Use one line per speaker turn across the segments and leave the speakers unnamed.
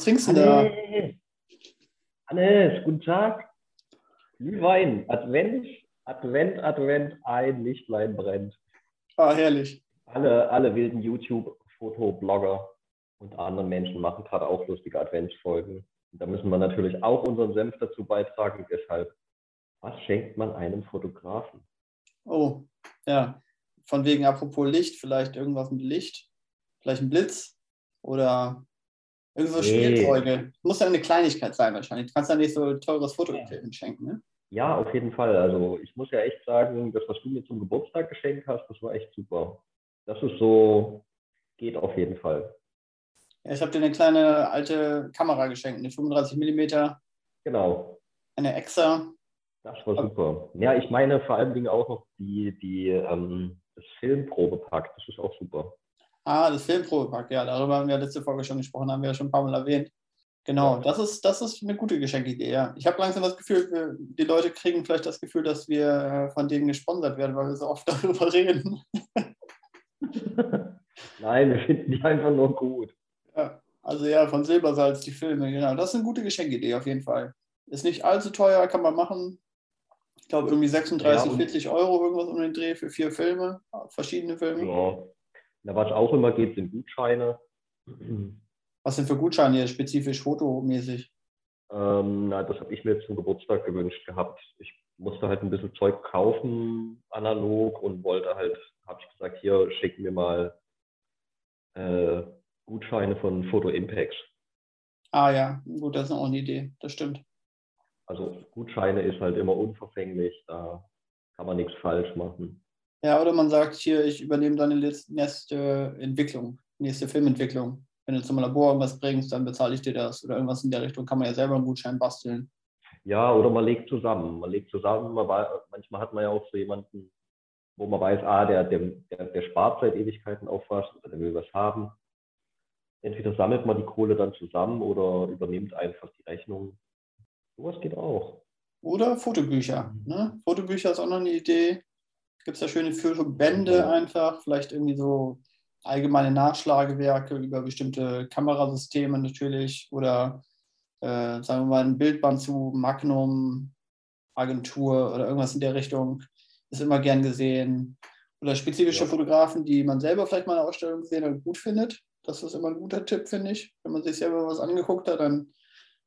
was trinkst du da?
Hannes, guten Tag. Glühwein, Advent, Advent, Advent, ein Lichtlein brennt.
Ah, herrlich.
Alle, alle wilden YouTube-Fotoblogger und anderen Menschen machen gerade auch lustige Adventsfolgen. Und da müssen wir natürlich auch unseren Senf dazu beitragen. Deshalb, was schenkt man einem Fotografen?
Oh, ja. Von wegen apropos Licht, vielleicht irgendwas mit Licht, vielleicht ein Blitz oder so
Nee.
Spielzeuge. Muss ja eine Kleinigkeit sein wahrscheinlich. Du kannst ja nicht so teures Fotoequipment schenken, ne?
Ja, auf jeden Fall. Also ich muss ja echt sagen, das, was du mir zum Geburtstag geschenkt hast, das war echt super. Das ist so, geht auf jeden Fall.
Ja, ich habe dir eine kleine alte Kamera geschenkt, eine 35 mm,
Genau,
eine Exa.
das war super. Ja, ich meine vor allen Dingen auch noch die, die, ähm, das Filmprobepack, das ist auch super.
Ah, das Filmprobepack, ja, darüber haben wir letzte Folge schon gesprochen, haben wir ja schon ein paar Mal erwähnt. Genau,
Ja.
das ist, das ist eine gute Geschenkidee, ja. Ich habe langsam das Gefühl, wir, die Leute kriegen vielleicht das Gefühl, dass wir äh, von denen gesponsert werden, weil wir so oft darüber reden.
Nein, wir finden die einfach nur gut.
Ja, also ja, von Silbersalz, die Filme, genau. Das ist eine gute Geschenkidee auf jeden Fall. Ist nicht allzu teuer, kann man machen. Ich glaube irgendwie 36,
Ja, und-
40 Euro irgendwas um den Dreh für vier Filme, verschiedene Filme.
Ja. Na, was auch immer geht, sind Gutscheine.
Was sind für Gutscheine hier spezifisch fotomäßig?
Ähm, na, das habe ich mir zum Geburtstag gewünscht gehabt. Ich musste halt ein bisschen Zeug kaufen, analog, und wollte halt, habe ich gesagt, hier schick mir mal äh, Gutscheine von Photo Impacts.
Ah ja, gut, das ist auch eine Idee, das stimmt.
Also Gutscheine ist halt immer unverfänglich, da kann man nichts falsch machen.
Ja, oder man sagt hier, ich übernehme deine nächste Entwicklung, nächste Filmentwicklung. Wenn du zum Labor irgendwas bringst, dann bezahle ich dir das. Oder irgendwas in der Richtung kann man ja selber einen Gutschein basteln.
Ja, oder man legt zusammen. Man legt zusammen, man wei- manchmal hat man ja auch so jemanden, wo man weiß, ah, der, der, der, der spart seit Ewigkeiten auf was oder der will was haben. Entweder sammelt man die Kohle dann zusammen oder übernimmt einfach die Rechnung. Sowas geht auch.
Oder Fotobücher. Ne? Fotobücher ist auch noch eine Idee. Gibt es da schöne Fotobände einfach, vielleicht irgendwie so allgemeine Nachschlagewerke über bestimmte Kamerasysteme natürlich oder äh, sagen wir mal ein Bildband zu Magnum, Agentur oder irgendwas in der Richtung. Ist immer gern gesehen. Oder spezifische
Ja.
Fotografen, die man selber vielleicht mal in der Ausstellung gesehen hat und gut findet. Das ist immer ein guter Tipp, finde ich. Wenn man sich selber was angeguckt hat, dann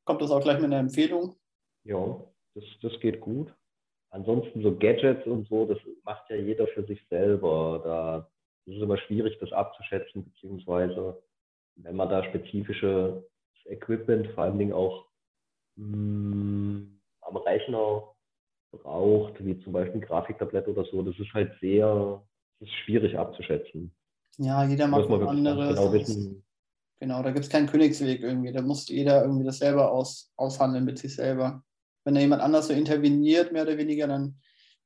kommt das auch gleich mit einer Empfehlung.
Ja, das, das geht gut. Ansonsten so Gadgets und so, das macht ja jeder für sich selber. Da ist es immer schwierig, das abzuschätzen, beziehungsweise wenn man da spezifische Equipment, vor allen Dingen auch mh, am Rechner braucht, wie zum Beispiel ein Grafiktablett oder so, das ist halt sehr, das ist schwierig abzuschätzen.
Ja, jeder
man
was anderes.
genau wissen,
Genau, da gibt es keinen Königsweg irgendwie. Da muss jeder irgendwie das selber aus, aushandeln mit sich selber. Wenn da jemand anders so interveniert, mehr oder weniger, dann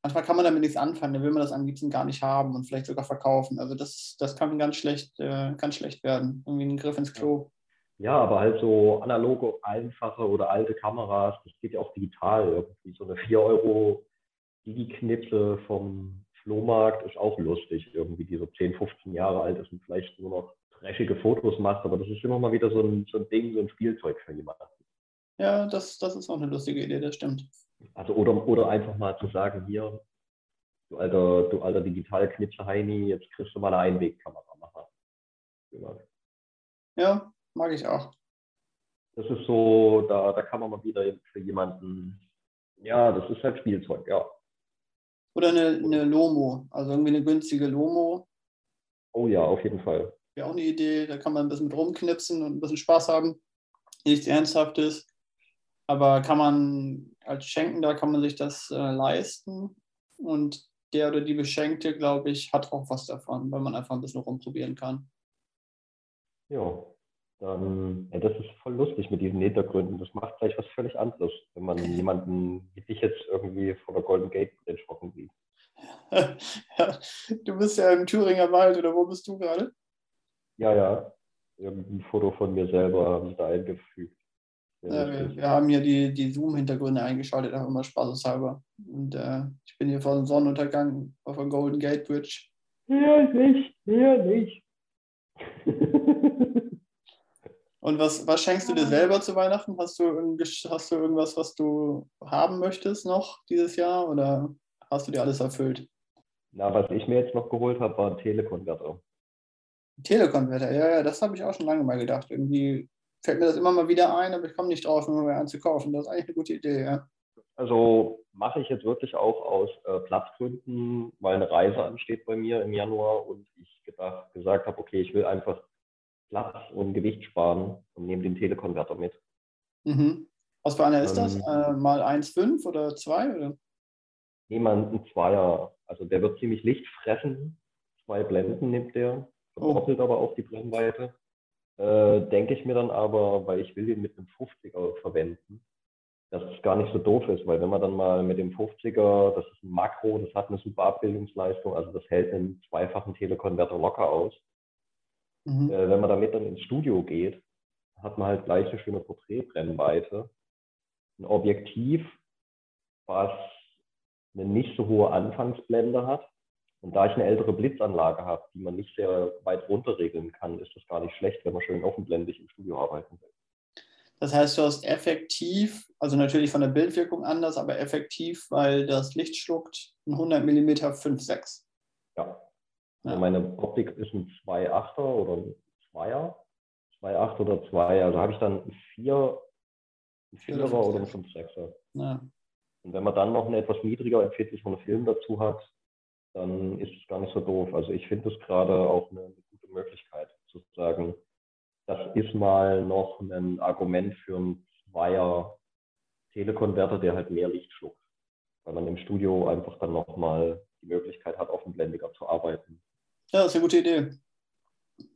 manchmal kann man damit nichts anfangen. Dann will man das am liebsten gar nicht haben und vielleicht sogar verkaufen. Also das, das kann ganz schlecht, äh, ganz schlecht werden. Irgendwie ein Griff ins Klo.
Ja, aber halt so analoge, einfache oder alte Kameras, das geht ja auch digital irgendwie. So eine 4 Euro Digi-Knipse vom Flohmarkt ist auch lustig irgendwie, die so 10, 15 Jahre alt ist und vielleicht nur noch trashige Fotos macht, aber das ist immer mal wieder so ein, so ein Ding, so ein Spielzeug für jemanden.
Ja, das, das ist auch eine lustige Idee, das stimmt.
Also oder, oder einfach mal zu sagen, hier, du alter, du alter Digital-Knipse-Heini, jetzt kriegst du mal eine Einwegkamera. Mach mal. Ja.
Ja, mag ich auch.
Das ist so, da, da kann man mal wieder für jemanden, ja, das ist halt Spielzeug, ja.
Oder eine, eine Lomo, also irgendwie eine günstige Lomo.
Oh ja, auf jeden Fall.
Wäre auch eine Idee. Da kann man ein bisschen mit rumknipsen und ein bisschen Spaß haben. Nichts Ernsthaftes. Aber kann man als Schenkender kann man sich das äh, leisten. Und der oder die Beschenkte, glaube ich, hat auch was davon, weil man einfach ein bisschen rumprobieren kann.
Ja, dann, ja, das ist voll lustig mit diesen Hintergründen. Das macht gleich was völlig anderes, wenn man jemanden wie dich jetzt irgendwie vor der Golden Gate Bridge hocken sieht.
ja, du bist ja im Thüringer Wald oder wo bist du gerade?
Ja, ja. Irgendein Foto von mir selber haben sie da eingefügt.
Ja, wir, haben hier die, die Zoom-Hintergründe eingeschaltet, einfach immer spaßeshalber. Und äh, ich bin hier vor dem Sonnenuntergang auf der Golden Gate Bridge.
Hier nicht, hier nicht.
Und was, was schenkst du dir selber zu Weihnachten? Hast du, hast du irgendwas, was du haben möchtest noch dieses Jahr oder hast du dir alles erfüllt?
Na, was ich mir jetzt noch geholt habe, war ein Telekonverter.
Telekonverter, ja, ja, das habe ich auch schon lange mal gedacht. Irgendwie fällt mir das immer mal wieder ein, aber ich komme nicht drauf, mir mal einen zu kaufen. Das ist eigentlich eine gute Idee, ja.
Also mache ich jetzt wirklich auch aus äh, Platzgründen, weil eine Reise ansteht bei mir im Januar und ich gedacht, gesagt habe, okay, ich will einfach Platz und Gewicht sparen und nehme den Telekonverter mit.
Mhm. Was für einer ist das? Ähm, äh, mal 1,5 oder 2? Oder?
Nee, man, ein Zweier. Also der wird ziemlich Licht fressen. Zwei Blenden nimmt der, verdoppelt oh. aber auch die Brennweite. Äh, denke ich mir dann aber, weil ich will den mit einem 50er verwenden, dass es gar nicht so doof ist, weil wenn man dann mal mit dem 50er, das ist ein Makro, das hat eine super Abbildungsleistung, also das hält einen zweifachen Telekonverter locker aus. Mhm. Äh, wenn man damit dann ins Studio geht, hat man halt gleich eine schöne Porträtbrennweite. Ein Objektiv, was eine nicht so hohe Anfangsblende hat. Und da ich eine ältere Blitzanlage habe, die man nicht sehr weit runter regeln kann, ist das gar nicht schlecht, wenn man schön offenblendig im Studio arbeiten will.
Das heißt, du hast effektiv, also natürlich von der Bildwirkung anders, aber effektiv, weil das Licht schluckt, ein 100 mm 5,6.
Ja. Also ja. meine Optik ist ein 2,8er oder ein 2er. 2,8 oder 2, also habe ich dann ein 4, ein 4er oder ein 5,6er. Ja. Und wenn man dann noch eine etwas niedriger empfindlichen Film dazu hat, dann ist es gar nicht so doof. Also ich finde es gerade auch eine, eine gute Möglichkeit zu sagen, das ist mal noch ein Argument für einen Zweier Telekonverter, der halt mehr Licht schluckt. Weil man im Studio einfach dann nochmal die Möglichkeit hat, offenblendiger zu arbeiten.
Ja, das ist eine gute Idee.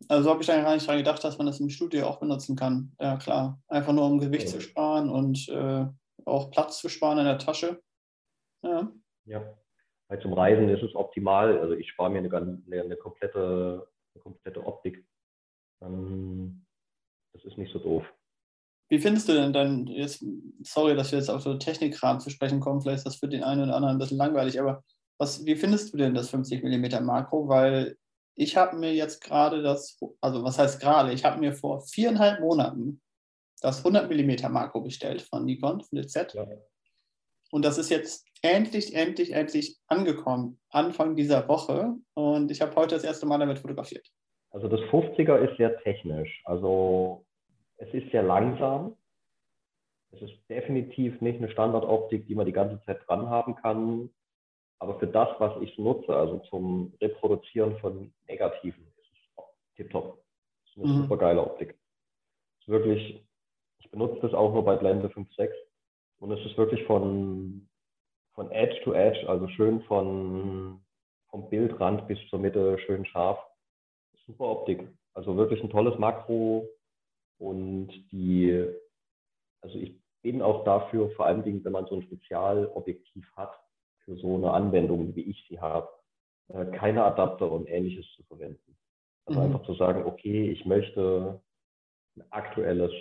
Also habe ich eigentlich gar nicht daran gedacht, dass man das im Studio auch benutzen kann. Ja, klar. Einfach nur um Gewicht ja. zu sparen und äh, auch Platz zu sparen in der Tasche.
Ja. Ja. Halt zum Reisen ist es optimal. Also ich spare mir eine, eine, eine, komplette, eine komplette Optik. Ähm, das ist nicht so doof.
Wie findest du denn dann, jetzt, sorry, dass wir jetzt auf so Technikrahmen zu sprechen kommen, vielleicht ist das für den einen oder anderen ein bisschen langweilig, aber was, wie findest du denn das 50 mm Makro? Weil ich habe mir jetzt gerade das, also was heißt gerade, ich habe mir vor viereinhalb Monaten das 100 mm Makro bestellt von Nikon, von der Z. Ja. Und das ist jetzt endlich, endlich, endlich angekommen, Anfang dieser Woche. Und ich habe heute das erste Mal damit fotografiert.
Also das 50er ist sehr technisch. Also es ist sehr langsam. Es ist definitiv nicht eine Standardoptik, die man die ganze Zeit dran haben kann. Aber für das, was ich nutze, also zum Reproduzieren von Negativen, ist es tipptopp. Das ist eine mhm. super geile Optik. Es ist wirklich, ich benutze das auch nur bei Blende 5.6 und es ist wirklich von, von Edge to Edge, also schön von, vom Bildrand bis zur Mitte schön scharf super Optik. Also wirklich ein tolles Makro und die, also ich bin auch dafür, vor allen Dingen, wenn man so ein Spezialobjektiv hat, für so eine Anwendung, wie ich sie habe, äh, keine Adapter und ähnliches zu verwenden. Also mhm. einfach zu sagen, okay, ich möchte ein aktuelles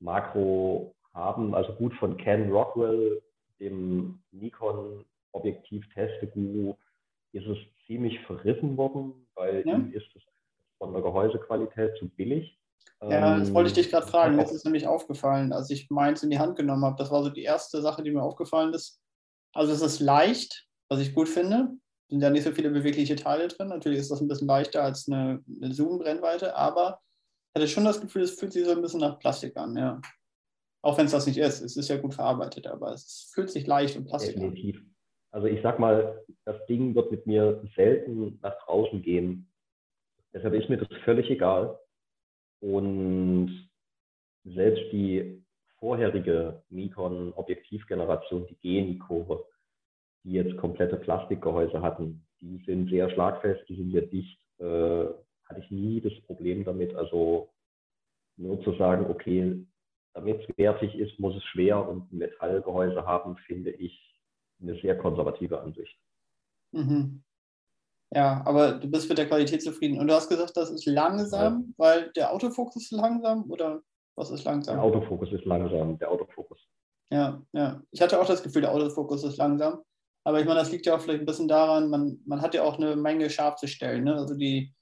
Makro haben, also gut von Ken Rockwell, dem Nikon Objektiv Testeguru, ist es ziemlich verrissen worden, weil ja. ihm ist es von der Gehäusequalität zu billig.
Ja, das wollte ich dich gerade fragen. Mir ist nämlich aufgefallen, als ich meins in die Hand genommen habe. Das war so die erste Sache, die mir aufgefallen ist. Also es ist leicht, was ich gut finde. Es sind ja nicht so viele bewegliche Teile drin. Natürlich ist das ein bisschen leichter als eine, eine Zoom-Brennweite, aber ich hatte schon das Gefühl, es fühlt sich so ein bisschen nach Plastik an, ja. Auch wenn es das nicht ist. Es ist ja gut verarbeitet, aber es fühlt sich leicht und Plastik
Definitiv. an. Also ich sag mal, das Ding wird mit mir selten nach draußen gehen. Deshalb ist mir das völlig egal. Und selbst die vorherige Nikon-Objektivgeneration, die G-Nikore, die jetzt komplette Plastikgehäuse hatten, die sind sehr schlagfest, die sind sehr dicht. Äh, hatte ich nie das Problem damit. Also nur zu sagen, okay, damit es wertig ist, muss es schwer und ein Metallgehäuse haben, finde ich eine sehr konservative Ansicht.
Mhm. Ja, aber du bist mit der Qualität zufrieden. Und du hast gesagt, das ist langsam, ja. weil der Autofokus ist langsam oder was ist langsam?
Der Autofokus ist langsam, der Autofokus.
Ja, ja. Ich hatte auch das Gefühl, der Autofokus ist langsam. Aber ich meine, das liegt ja auch vielleicht ein bisschen daran, man, man hat ja auch eine Menge scharf zu stellen. Ne? Also die,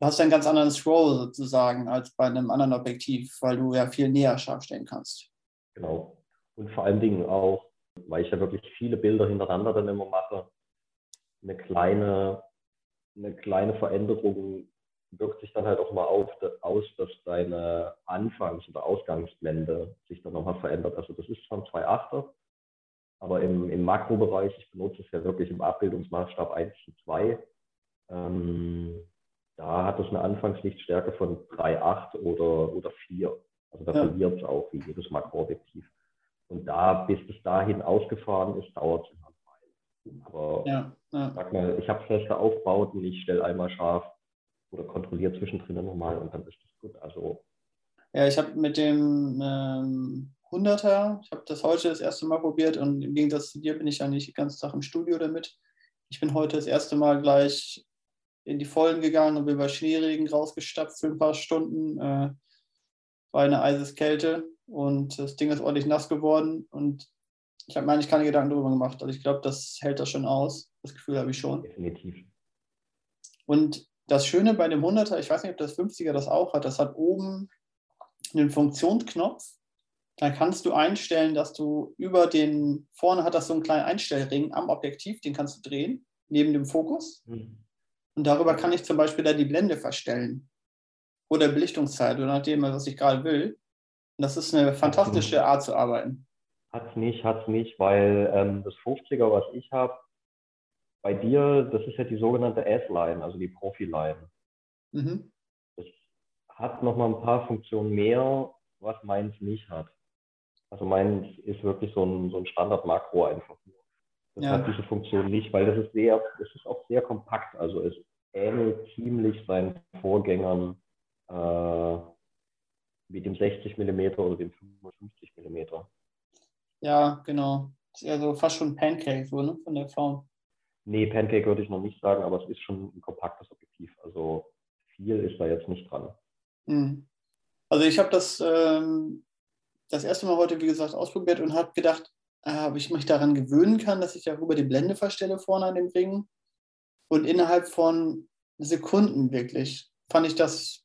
du hast einen ganz anderen Scroll sozusagen als bei einem anderen Objektiv, weil du ja viel näher scharf stellen kannst.
Genau. Und vor allen Dingen auch, weil ich ja wirklich viele Bilder hintereinander dann immer mache, eine kleine, eine kleine Veränderung wirkt sich dann halt auch mal auf, aus, dass deine Anfangs- oder Ausgangsblende sich dann nochmal verändert. Also das ist ein 2,8er, aber im, im Makrobereich, ich benutze es ja wirklich im Abbildungsmaßstab 1 zu 2, ähm, da hat es eine Anfangslichtstärke von 3,8 oder, oder 4. Also da ja. verliert es auch wie jedes Makroobjektiv. Und da, bis es dahin ausgefahren ist, dauert es immer ein Aber ja, ja. sag mal, ich habe feste Aufbauten, ich stelle einmal scharf oder kontrolliere zwischendrin nochmal und dann ist das gut. Also
ja, ich habe mit dem ähm, 100er, ich habe das heute das erste Mal probiert und im Gegensatz zu dir bin ich ja nicht die ganze Tag im Studio damit. Ich bin heute das erste Mal gleich in die Vollen gegangen und bin bei Schneeregen rausgestapft für ein paar Stunden. Äh, war eine Eiseskälte und das Ding ist ordentlich nass geworden und ich habe mir eigentlich keine Gedanken darüber gemacht. Also ich glaube, das hält das schon aus. Das Gefühl habe ich schon.
Definitiv.
Und das Schöne bei dem 100er, ich weiß nicht, ob das 50er das auch hat, das hat oben einen Funktionsknopf. Da kannst du einstellen, dass du über den, vorne hat das so einen kleinen Einstellring am Objektiv, den kannst du drehen, neben dem Fokus. Mhm. Und darüber kann ich zum Beispiel da die Blende verstellen oder Belichtungszeit, oder nachdem, was ich gerade will. Und das ist eine fantastische Art zu arbeiten.
Hat es nicht, hat es nicht, weil ähm, das 50er, was ich habe, bei dir, das ist ja die sogenannte S-Line, also die Profi-Line. Mhm. Das hat nochmal ein paar Funktionen mehr, was meins nicht hat. Also meins ist wirklich so ein, so ein Standard-Makro einfach nur. Das ja. hat diese Funktion nicht, weil das ist sehr, das ist auch sehr kompakt. Also es ähnelt ziemlich seinen Vorgängern äh, wie dem 60 mm oder dem 55 mm.
Ja, genau. Ist eher so fast schon Pancake, so, ne, von der Form.
Nee, Pancake würde ich noch nicht sagen, aber es ist schon ein kompaktes Objektiv. Also viel ist da jetzt nicht dran.
Hm. Also ich habe das ähm, das erste Mal heute, wie gesagt, ausprobiert und habe gedacht, ob ich mich daran gewöhnen kann, dass ich darüber die Blende verstelle vorne an dem Ring. Und innerhalb von Sekunden wirklich fand ich das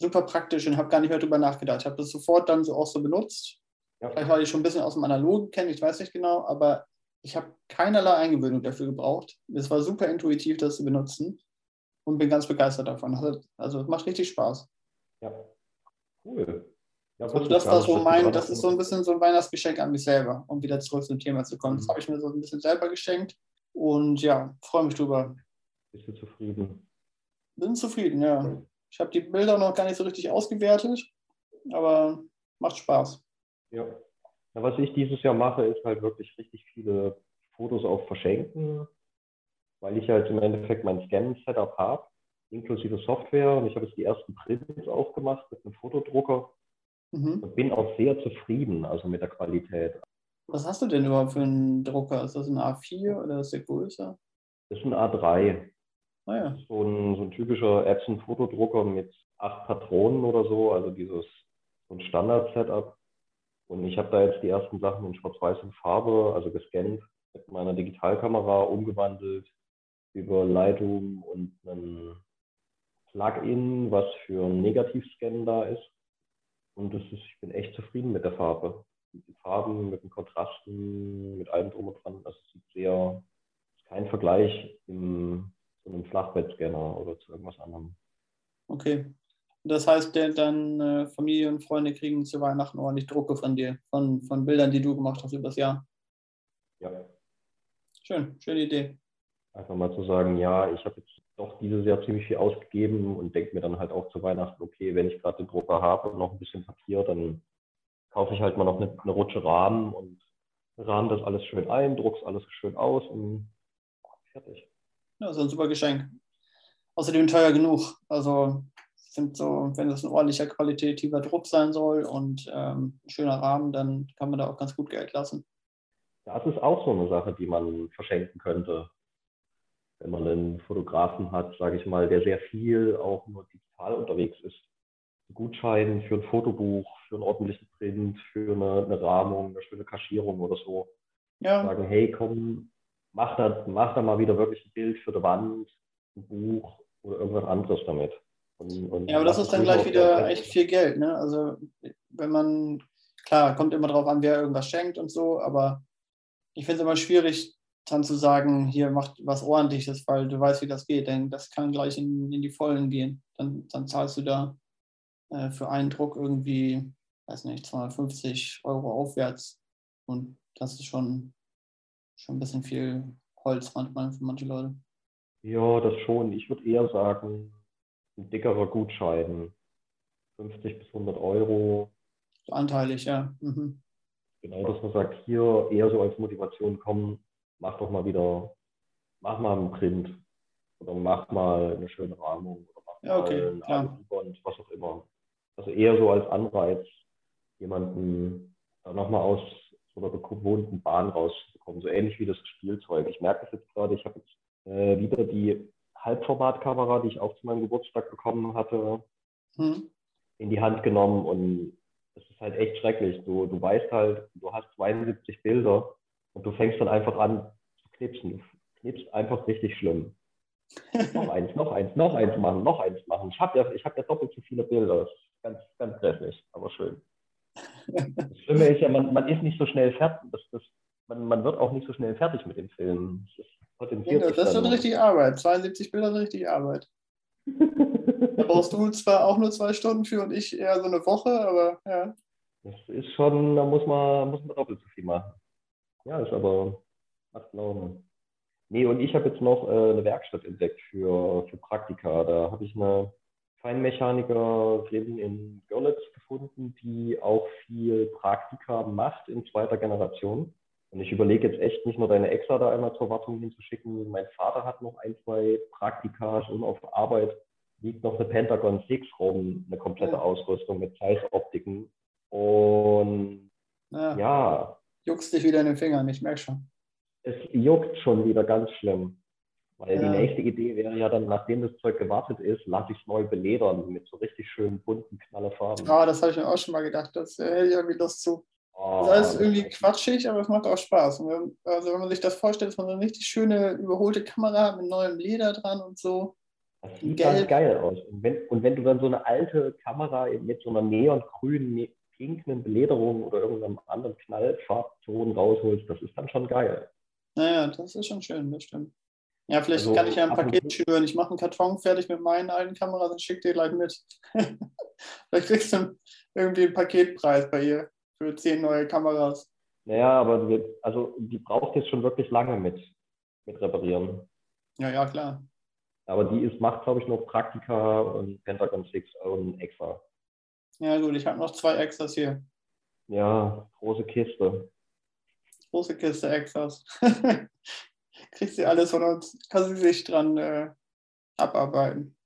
super praktisch und habe gar nicht mehr darüber nachgedacht. Ich habe das sofort dann so auch so benutzt. Ja. Vielleicht weil ich schon ein bisschen aus dem Analogen kenne, ich weiß nicht genau, aber ich habe keinerlei Eingewöhnung dafür gebraucht. Es war super intuitiv, das zu benutzen und bin ganz begeistert davon. Also, also es macht richtig Spaß.
Ja, cool.
Ja, also das war so mein, das ist so ein bisschen so ein Weihnachtsgeschenk an mich selber, um wieder zurück zum Thema zu kommen. Das mhm. habe ich mir so ein bisschen selber geschenkt und ja, freue mich drüber.
Bist du zufrieden?
Bin zufrieden, ja. Ich habe die Bilder noch gar nicht so richtig ausgewertet, aber macht Spaß.
Ja. ja. Was ich dieses Jahr mache, ist halt wirklich richtig viele Fotos auch verschenken, weil ich halt im Endeffekt mein Scan-Setup habe, inklusive Software. Und ich habe jetzt die ersten Prints aufgemacht mit einem Fotodrucker Mhm. Und bin auch sehr zufrieden, also mit der Qualität.
Was hast du denn überhaupt für einen Drucker? Ist das ein A4 oder ist der größer?
Das ist ein A3. Ah, ja. so, ein, so ein typischer Epson-Fotodrucker mit acht Patronen oder so, also dieses so ein Standard-Setup. Und ich habe da jetzt die ersten Sachen in Schwarz-Weiß und Farbe, also gescannt, mit meiner Digitalkamera umgewandelt über Lightroom und ein Plugin, was für einen Negativscan da ist. Und das ist, ich bin echt zufrieden mit der Farbe. Mit den Farben, mit den Kontrasten, mit allem drum und dran. Das ist sehr, ist kein Vergleich im, zu einem Flachbettscanner oder zu irgendwas anderem.
Okay. Das heißt, dann äh, Familie und Freunde kriegen zu Weihnachten ordentlich Drucke von dir, von, von Bildern, die du gemacht hast übers Jahr.
Ja.
Schön, schöne Idee.
Einfach mal zu sagen, ja, ich habe jetzt doch dieses Jahr ziemlich viel ausgegeben und denke mir dann halt auch zu Weihnachten, okay, wenn ich gerade den Drucker habe und noch ein bisschen Papier, dann kaufe ich halt mal noch eine, eine Rutsche Rahmen und rahmen das alles schön ein, druck's alles schön aus und fertig.
Ja, so ein super Geschenk. Außerdem teuer genug. Also sind so, wenn das ein ordentlicher qualitativer Druck sein soll und ähm, ein schöner Rahmen, dann kann man da auch ganz gut Geld lassen.
Das ist auch so eine Sache, die man verschenken könnte wenn man einen Fotografen hat, sage ich mal, der sehr viel auch nur digital unterwegs ist. Ein Gutschein für ein Fotobuch, für einen ordentlichen Print, für eine, eine Rahmung, eine schöne Kaschierung oder so. Ja. Sagen, hey, komm, mach da, mach da mal wieder wirklich ein Bild für die Wand, ein Buch oder irgendwas anderes damit.
Und, und ja, aber das ist dann gleich wieder echt viel Geld. Ne? Also wenn man, klar, kommt immer drauf an, wer irgendwas schenkt und so, aber ich finde es immer schwierig, dann zu sagen, hier macht was ordentliches, weil du weißt, wie das geht. Denn das kann gleich in, in die Vollen gehen. Dann, dann zahlst du da äh, für einen Druck irgendwie, weiß nicht, 250 Euro aufwärts. Und das ist schon, schon ein bisschen viel Holz manchmal für manche Leute.
Ja, das schon. Ich würde eher sagen, ein dickerer Gutschein. 50 bis 100 Euro.
Anteilig, ja. Mhm.
Genau, dass man sagt, hier eher so als Motivation kommen, mach doch mal wieder, mach mal einen Print oder mach mal eine schöne Rahmung oder mach
ja, okay,
mal einen Bond, was auch immer. Also eher so als Anreiz, jemanden da nochmal aus so einer gewohnten Bahn rauszukommen. So ähnlich wie das Spielzeug. Ich merke das jetzt gerade, ich habe jetzt äh, wieder die Halbformatkamera, die ich auch zu meinem Geburtstag bekommen hatte, hm. in die Hand genommen und es ist halt echt schrecklich. Du, du weißt halt, du hast 72 Bilder und du fängst dann einfach an zu knipsen. Du knipst einfach richtig schlimm. noch eins, noch eins, noch eins machen, noch eins machen. Ich habe ja, hab ja doppelt so viele Bilder. Das ist ganz, ganz grässlich, aber schön. Das Schlimme ist ja, man, man ist nicht so schnell fertig. Das, das, man, man wird auch nicht so schnell fertig mit dem Film.
Das potenziert das schon richtig Arbeit. 72 Bilder sind richtig Arbeit. da brauchst du zwar auch nur zwei Stunden für und ich eher so eine Woche, aber ja.
Das ist schon, da muss man, muss man doppelt so viel machen. Ja, ist aber macht Laune. Nee, und ich habe jetzt noch äh, eine Werkstatt entdeckt für, für Praktika. Da habe ich eine Feinmechanikerin in Görlitz gefunden, die auch viel Praktika macht in zweiter Generation. Und ich überlege jetzt echt nicht nur deine Exa da einmal zur Wartung hinzuschicken. Mein Vater hat noch ein, zwei Praktikas und auf Arbeit liegt noch eine Pentagon 6 rum, eine komplette ja. Ausrüstung mit Size-Optiken. Und ja. ja.
Juckst dich wieder in den Fingern, ich merke schon.
Es juckt schon wieder ganz schlimm. Weil ja. die nächste Idee wäre ja dann, nachdem das Zeug gewartet ist, lasse ich es neu beledern mit so richtig schönen bunten Knallefarben.
Ah, das habe ich mir auch schon mal gedacht. Das hätte ich irgendwie Lust zu. Oh, das ist irgendwie quatschig, aber es macht auch Spaß. Wenn, also wenn man sich das vorstellt, dass man so eine richtig schöne, überholte Kamera hat mit neuem Leder dran und so.
Das sieht ganz geil aus. Und wenn, und wenn du dann so eine alte Kamera mit so einer neongrünen, pinken Belederung oder irgendeinem anderen Knallfarbton rausholst, das ist dann schon geil.
Naja, das ist schon schön, das stimmt. Ja, vielleicht also, kann ich ja ein Paket schüren. Ich mache einen Karton fertig mit meinen alten Kameras und schicke dir gleich mit. vielleicht kriegst du irgendwie einen Paketpreis bei ihr für zehn neue Kameras.
Naja, aber wir, also die braucht jetzt schon wirklich lange mit, mit reparieren.
Ja, ja, klar.
Aber die ist, macht, glaube ich, noch Praktika und Pentagon 6 und extra.
Ja, gut, ich habe noch zwei Extras hier.
Ja, große Kiste.
Große Kiste Extras. Kriegst du alles von uns, kann sie sich dran äh, abarbeiten.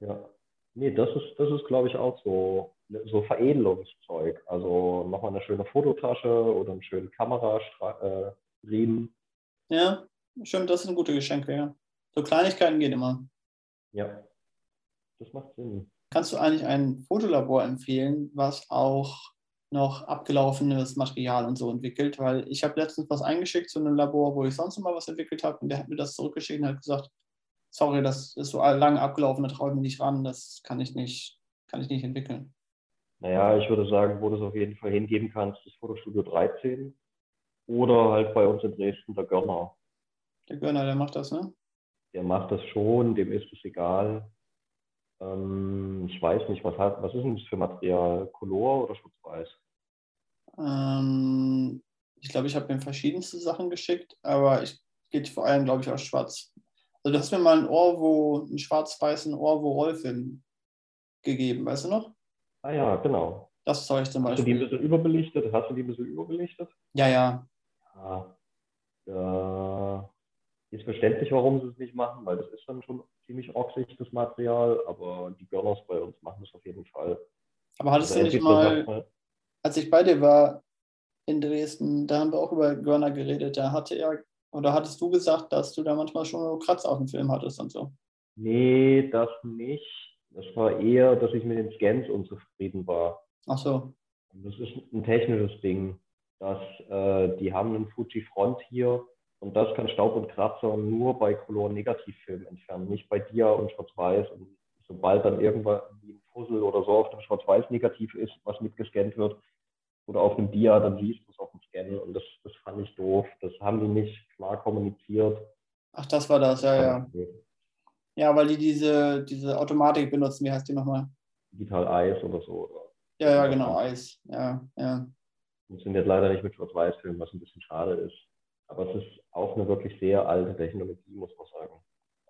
Ja. Nee, das ist, das ist, glaube ich, auch so so Veredelungszeug. Also nochmal eine schöne Fototasche oder einen schönen Kamerariemen.
Äh, ja, stimmt, das sind gute Geschenke, ja. So Kleinigkeiten gehen immer.
Ja, das macht Sinn.
Kannst du eigentlich ein Fotolabor empfehlen, was auch noch abgelaufenes Material und so entwickelt? Weil ich habe letztens was eingeschickt zu einem Labor, wo ich sonst immer was entwickelt habe und der hat mir das zurückgeschickt und hat gesagt, sorry, das ist so lange abgelaufen, da traue ich mich nicht ran, das kann ich nicht, kann ich nicht entwickeln.
Naja, ich würde sagen, wo du es auf jeden Fall hingeben kannst, ist Fotostudio 13 oder halt bei uns in Dresden der Görner.
Der Görner, der macht das, ne?
Der macht das schon, dem ist es egal. Ähm, ich weiß nicht, was, hat, was ist denn das für Material? Color oder Schwarz-Weiß?
Ähm, ich glaube, ich habe ihm verschiedenste Sachen geschickt, aber ich geht vor allem, glaube ich, aus Schwarz. Also du hast mir mal ein Ohr, wo, ein schwarz-weißen Ohr, wo Rolfin gegeben, weißt du noch?
Ah ja, genau.
Das Zeug zum Beispiel.
Hast du die ein bisschen überbelichtet? Hast du die ein bisschen überbelichtet?
Ja, ja.
Ja. ja. Ist verständlich, warum sie es nicht machen, weil das ist dann schon ziemlich oxig, das Material, aber die Girlers bei uns machen das auf jeden Fall.
Aber hattest also du nicht mal, als ich bei dir war in Dresden, da haben wir auch über Görner geredet, da hatte er, oder hattest du gesagt, dass du da manchmal schon Kratz auf dem Film hattest und so?
Nee, das nicht. Das war eher, dass ich mit den Scans unzufrieden war.
Ach so.
Das ist ein technisches Ding. Dass, äh, die haben einen Fuji Front hier und das kann Staub und Kratzer nur bei Color-Negativfilmen entfernen, nicht bei Dia und Schwarz-Weiß. Und sobald dann irgendwann ein Puzzle oder so auf dem Schwarz-Weiß-Negativ ist, was mitgescannt wird, oder auf dem Dia, dann siehst du es auf dem Scan und das, das fand ich doof. Das haben die nicht klar kommuniziert.
Ach, das war das, ja, ja. Ja, weil die diese, diese Automatik benutzen, wie heißt die nochmal?
Digital Eis oder so. Oder?
Ja, ja, genau, Eis. Ja, ja.
Funktioniert leider nicht mit Schwarz-Weiß-Filmen, was ein bisschen schade ist. Aber es ist auch eine wirklich sehr alte Technologie, muss man sagen.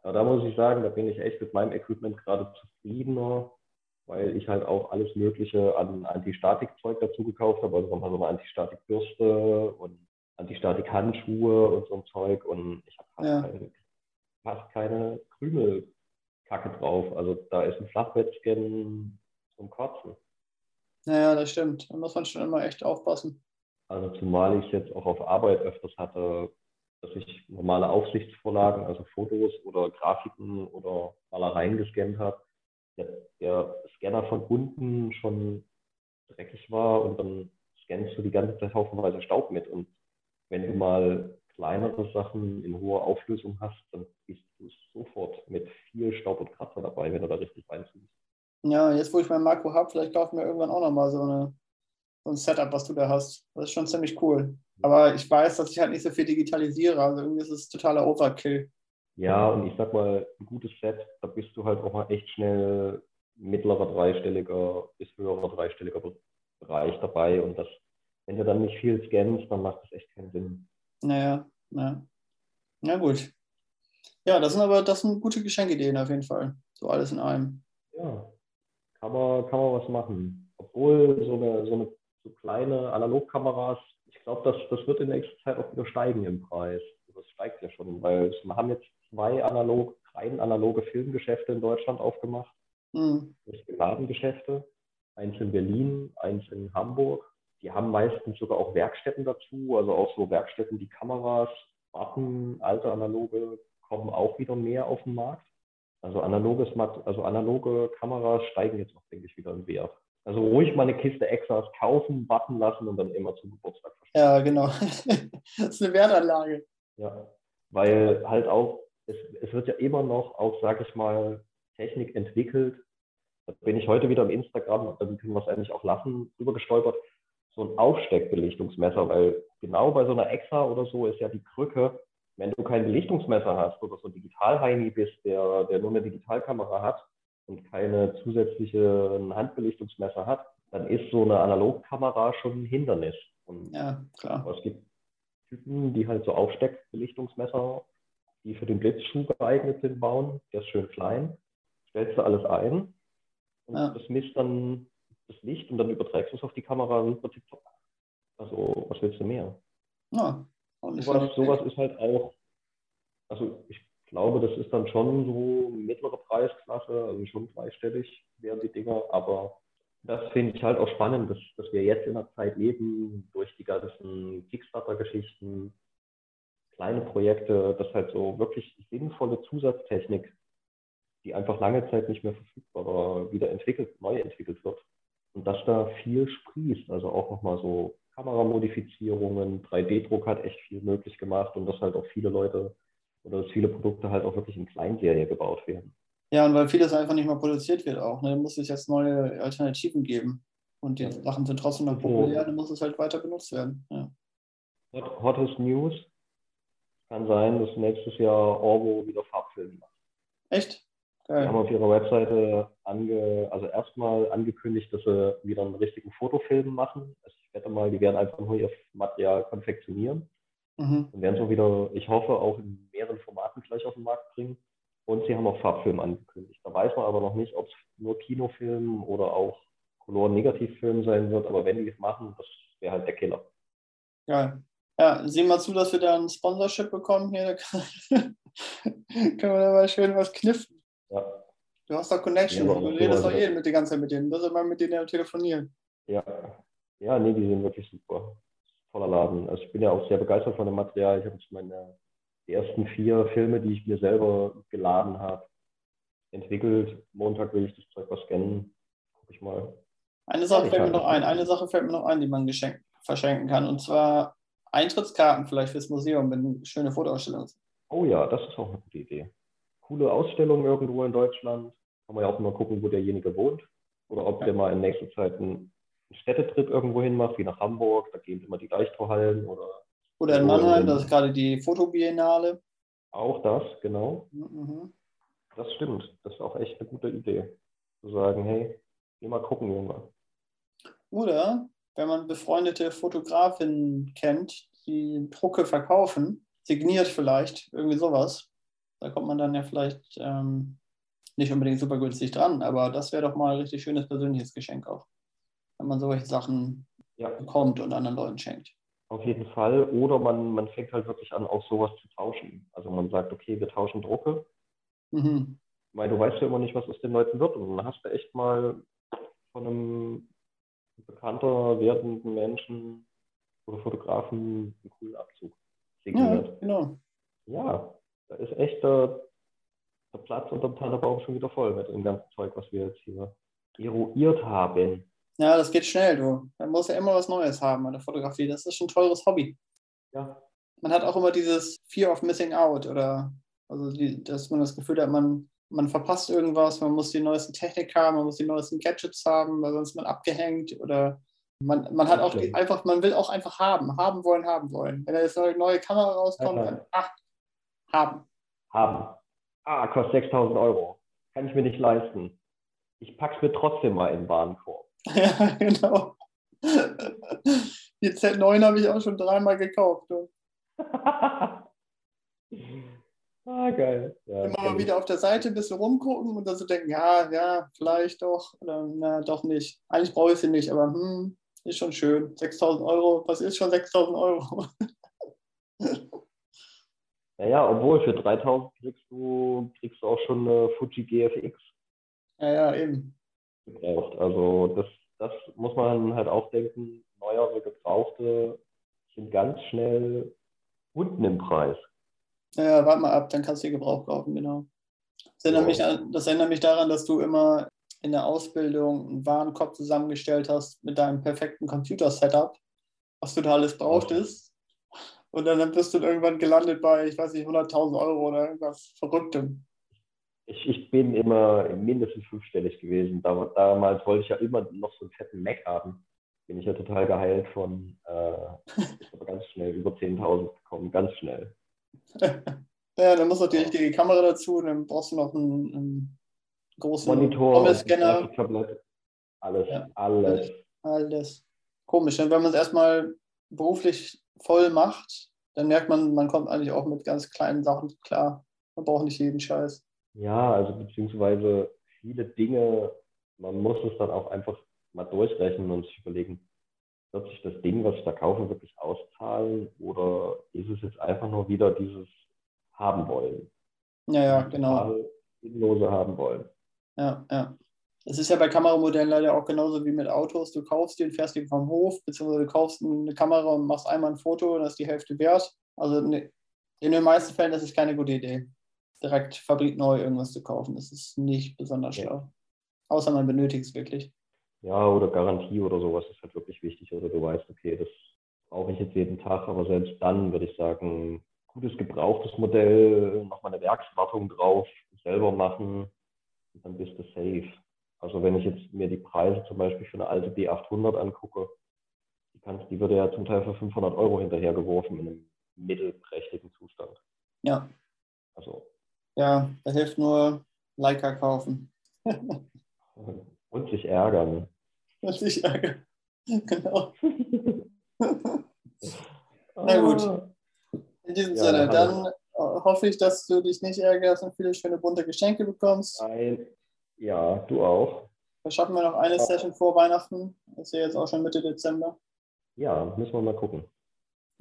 Aber da muss ich sagen, da bin ich echt mit meinem Equipment gerade zufriedener, weil ich halt auch alles Mögliche an Antistatikzeug dazu gekauft habe. Also nochmal so eine Antistatikbürste und Antistatik-Handschuhe und so ein Zeug. Und ich habe fast, ja. keine, fast keine Krümelkacke drauf. Also da ist ein Flachbettscan zum Kotzen.
Naja, das stimmt. Da muss man schon immer echt aufpassen.
Also zumal ich jetzt auch auf Arbeit öfters hatte, dass ich normale Aufsichtsvorlagen, also Fotos oder Grafiken oder Malereien gescannt habe der, Scanner von unten schon dreckig war und dann scannst du die ganze Zeit haufenweise Staub mit. Und wenn du mal kleinere Sachen in hoher Auflösung hast, dann bist du sofort mit viel Staub und Kratzer dabei, wenn du da richtig reinziehst.
Ja, jetzt wo ich mein Makro habe, vielleicht kaufen wir irgendwann auch nochmal so, so ein Setup, was du da hast. Das ist schon ziemlich cool. Aber ich weiß, dass ich halt nicht so viel digitalisiere. Also irgendwie ist es totaler Overkill.
Ja, und ich sag mal, ein gutes Set, da bist du halt auch mal echt schnell mittlerer dreistelliger bis höherer dreistelliger Bereich dabei. Und das, wenn du dann nicht viel scannst, dann macht das echt keinen Sinn.
Naja, ja. Na gut. Ja, das sind aber das sind gute Geschenkideen auf jeden Fall. So alles in einem.
Ja, kann man, kann man was machen. Obwohl so eine, so eine so kleine Analogkameras, ich glaube, das, das wird in nächster Zeit auch wieder steigen im Preis. Das steigt ja schon, weil wir haben jetzt zwei analog, rein analoge Filmgeschäfte in Deutschland aufgemacht. Mhm. Ladengeschäfte. Eins in Berlin, eins in Hamburg. Die haben meistens sogar auch Werkstätten dazu, also auch so Werkstätten, die Kameras warten, alte analoge kommen auch wieder mehr auf den Markt. Also, analoges, also analoge Kameras steigen jetzt auch, denke ich, wieder im Wert. Also ruhig mal eine Kiste Extras kaufen, warten lassen und dann immer zum Geburtstag.
Ja, genau. das ist eine Wertanlage.
Ja, weil halt auch es, es wird ja immer noch auch, sage ich mal, Technik entwickelt. Da bin ich heute wieder im Instagram, dann können wir es eigentlich auch lassen, drüber gestolpert, so ein Aufsteckbelichtungsmesser, weil genau bei so einer EXA oder so ist ja die Krücke, wenn du kein Belichtungsmesser hast oder so ein Digitalheini bist, der, der nur eine Digitalkamera hat und keine zusätzliche Handbelichtungsmesser hat, dann ist so eine Analogkamera schon ein Hindernis. Und
ja, klar.
Es gibt Typen, die halt so Aufsteckbelichtungsmesser die für den Blitzschuh geeignet sind, bauen. Der ist schön klein. Stellst du alles ein und ja. das misst dann das Licht und dann überträgst du es auf die Kamera super tipptopp. Also, was willst du mehr?
Ja,
sowas, sowas ist halt auch, also ich glaube, das ist dann schon so mittlere Preisklasse, also schon dreistellig wären die Dinger, aber das finde ich halt auch spannend, dass, dass wir jetzt in einer Zeit leben, durch die ganzen Kickstarter-Geschichten, kleine Projekte, dass halt so wirklich sinnvolle Zusatztechnik, die einfach lange Zeit nicht mehr verfügbar war, wieder entwickelt, neu entwickelt wird. Und dass da viel sprießt, also auch nochmal so Kameramodifizierungen, 3D-Druck hat echt viel möglich gemacht und dass halt auch viele Leute oder dass viele Produkte halt auch wirklich in Kleinserie gebaut werden.
Ja, und weil vieles einfach nicht mehr produziert wird auch. Ne? Da muss es jetzt neue Alternativen geben. Und die ja. Sachen sind trotzdem noch populär, dann muss es halt weiter benutzt werden. Ja.
Hot, hottest News, kann sein, dass nächstes Jahr Orwo wieder Farbfilme macht.
Echt?
Geil. Die haben auf ihrer Webseite ange, also erstmal angekündigt, dass sie wieder einen richtigen Fotofilm machen. Also ich wette mal, die werden einfach nur ihr Material konfektionieren. Mhm. Und werden so wieder, ich hoffe, auch in mehreren Formaten gleich auf den Markt bringen. Und sie haben auch Farbfilm angekündigt. Da weiß man aber noch nicht, ob es nur Kinofilm oder auch Color-Negativfilm sein wird. Aber wenn die es machen, das wäre halt der Killer.
Geil. Ja, sehen wir zu, dass wir da ein Sponsorship bekommen hier. Da kann, können wir da mal schön was kniffen. Ja. Du hast doch Connection, ja, du redest doch eh mit die ganze Zeit mit denen. Du sollst mal mit denen telefonieren.
Ja. Ja, nee, die sind wirklich super. Voller Laden. Also ich bin ja auch sehr begeistert von dem Material. Ich habe jetzt meine ersten vier Filme, die ich mir selber geladen habe, entwickelt. Montag will ich das Zeug was scannen. Guck ich mal.
Eine Sache fällt mir noch ein. Eine Sache fällt mir noch ein, die man geschenk, verschenken kann. Und zwar Eintrittskarten vielleicht fürs Museum, wenn eine schöne Fotoausstellung ist.
Oh ja, das ist auch eine gute Idee. Coole Ausstellung irgendwo in Deutschland. kann man ja auch immer gucken, wo derjenige wohnt. Oder ob der mal in nächster Zeit einen Städtetrip irgendwo hin macht, wie nach Hamburg, da gehen immer die Leichtrohallen oder.
Oder in Mannheim, das ist gerade die Fotobiennale.
Auch das, genau. Mhm. Das stimmt. Das ist auch echt eine gute Idee. Zu sagen, hey, geh mal gucken, Junge.
Oder wenn man befreundete Fotografinnen kennt, die Drucke verkaufen, signiert vielleicht, irgendwie sowas. Da kommt man dann ja vielleicht ähm, nicht unbedingt super günstig dran, aber das wäre doch mal ein richtig schönes persönliches Geschenk auch, wenn man solche Sachen ja. bekommt und anderen Leuten schenkt.
Auf jeden Fall. Oder man, man fängt halt wirklich an, auch sowas zu tauschen. Also man sagt, okay, wir tauschen Drucke. Mhm. Weil du weißt ja immer nicht, was aus den Leuten wird. Und dann hast du echt mal von einem bekannter werdenden Menschen oder Fotografen einen coolen Abzug
signiert. Ja, genau.
Ja, da ist echt der, der Platz unter dem Tannenbaum schon wieder voll mit dem ganzen Zeug, was wir jetzt hier eruiert haben.
Ja, das geht schnell, du. Man muss ja immer was Neues haben an der Fotografie. Das ist schon ein teures Hobby.
Ja.
Man hat auch immer dieses Fear of Missing Out oder also die, dass man das Gefühl hat, man, man verpasst irgendwas, man muss die neuesten Technik haben, man muss die neuesten Gadgets haben, weil sonst ist man abgehängt oder man, man hat auch die, einfach, man will auch einfach haben, haben wollen, haben wollen. Wenn da jetzt eine neue Kamera rauskommt, ja, dann ach, haben.
Haben. Ah, kostet 6000 Euro. Kann ich mir nicht leisten. Ich pack's mir trotzdem mal in den Warenkorb.
ja, genau. Die Z9 habe ich auch schon dreimal gekauft.
Ah, geil.
Ja, Immer mal wieder auf der Seite ein bisschen rumgucken und dann so denken, ja, ja, vielleicht doch, oder na, doch nicht. Eigentlich brauche ich sie nicht, aber hm, ist schon schön. 6000 Euro, was ist schon 6000 Euro?
Naja, obwohl für 3000 kriegst du, kriegst du auch schon eine Fuji GFX.
Ja, ja, eben.
Gebraucht. Also das, das muss man halt auch denken, neuere Gebrauchte sind ganz schnell unten im Preis.
Ja, warte mal ab, dann kannst du dir Gebrauch kaufen, genau. Das erinnert, mich an, das erinnert mich daran, dass du immer in der Ausbildung einen Warenkorb zusammengestellt hast mit deinem perfekten Computer-Setup, was du da alles brauchtest. Und dann bist du irgendwann gelandet bei, ich weiß nicht, 100.000 Euro oder irgendwas Verrücktem.
Ich, ich bin immer mindestens fünfstellig gewesen. Damals wollte ich ja immer noch so einen fetten Mac haben. Bin ich ja total geheilt von, äh, ganz schnell über 10.000 gekommen, ganz schnell.
ja, dann muss noch die richtige Kamera dazu, dann brauchst du noch einen, einen großen
Monitor, Scanner. Alles, ja. alles.
Alles. Komisch, wenn man es erstmal beruflich voll macht, dann merkt man, man kommt eigentlich auch mit ganz kleinen Sachen klar. Man braucht nicht jeden Scheiß.
Ja, also beziehungsweise viele Dinge, man muss es dann auch einfach mal durchrechnen und sich überlegen, wird sich das Ding, was ich da kaufe, wirklich auszahlen oder ist es jetzt einfach nur wieder dieses haben wollen?
Ja, ja, genau.
Sinnlose haben wollen.
Ja, ja. Es ist ja bei Kameramodellen leider auch genauso wie mit Autos. Du kaufst den, fährst den vom Hof, beziehungsweise du kaufst eine Kamera und machst einmal ein Foto und das ist die Hälfte wert. Also ne, in den meisten Fällen das ist keine gute Idee, direkt fabrikneu irgendwas zu kaufen. Das ist nicht besonders schlau. Ja. Außer man benötigt es wirklich.
Ja, oder Garantie oder sowas ist halt wirklich wichtig. Oder du weißt, okay, das brauche ich jetzt jeden Tag, aber selbst dann würde ich sagen, gutes gebrauchtes Modell, nochmal eine Werkswartung drauf, selber machen, und dann bist du safe. Also wenn ich jetzt mir die Preise zum Beispiel für eine alte B800 angucke, die, kannst, die würde ja zum Teil für 500 Euro hinterhergeworfen in einem mittelprächtigen Zustand.
Ja.
Also.
Ja, da hilft nur Leica kaufen.
Und sich ärgern.
Und sich ärgern. Genau. Na gut. Ah. In diesem ja, Sinne, dann hoffe ich, dass du dich nicht ärgerst und viele schöne bunte Geschenke bekommst.
Nein. Ja, du auch.
Da schaffen wir noch eine ja. Session vor Weihnachten. Ist ja jetzt auch schon Mitte Dezember.
Ja, müssen wir mal gucken.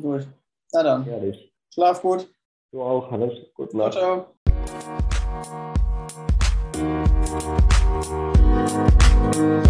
Gut. Na dann.
Ehrlich.
Schlaf gut.
Du auch, Hannes. Gute Nacht.
Ciao, ciao. Thank you.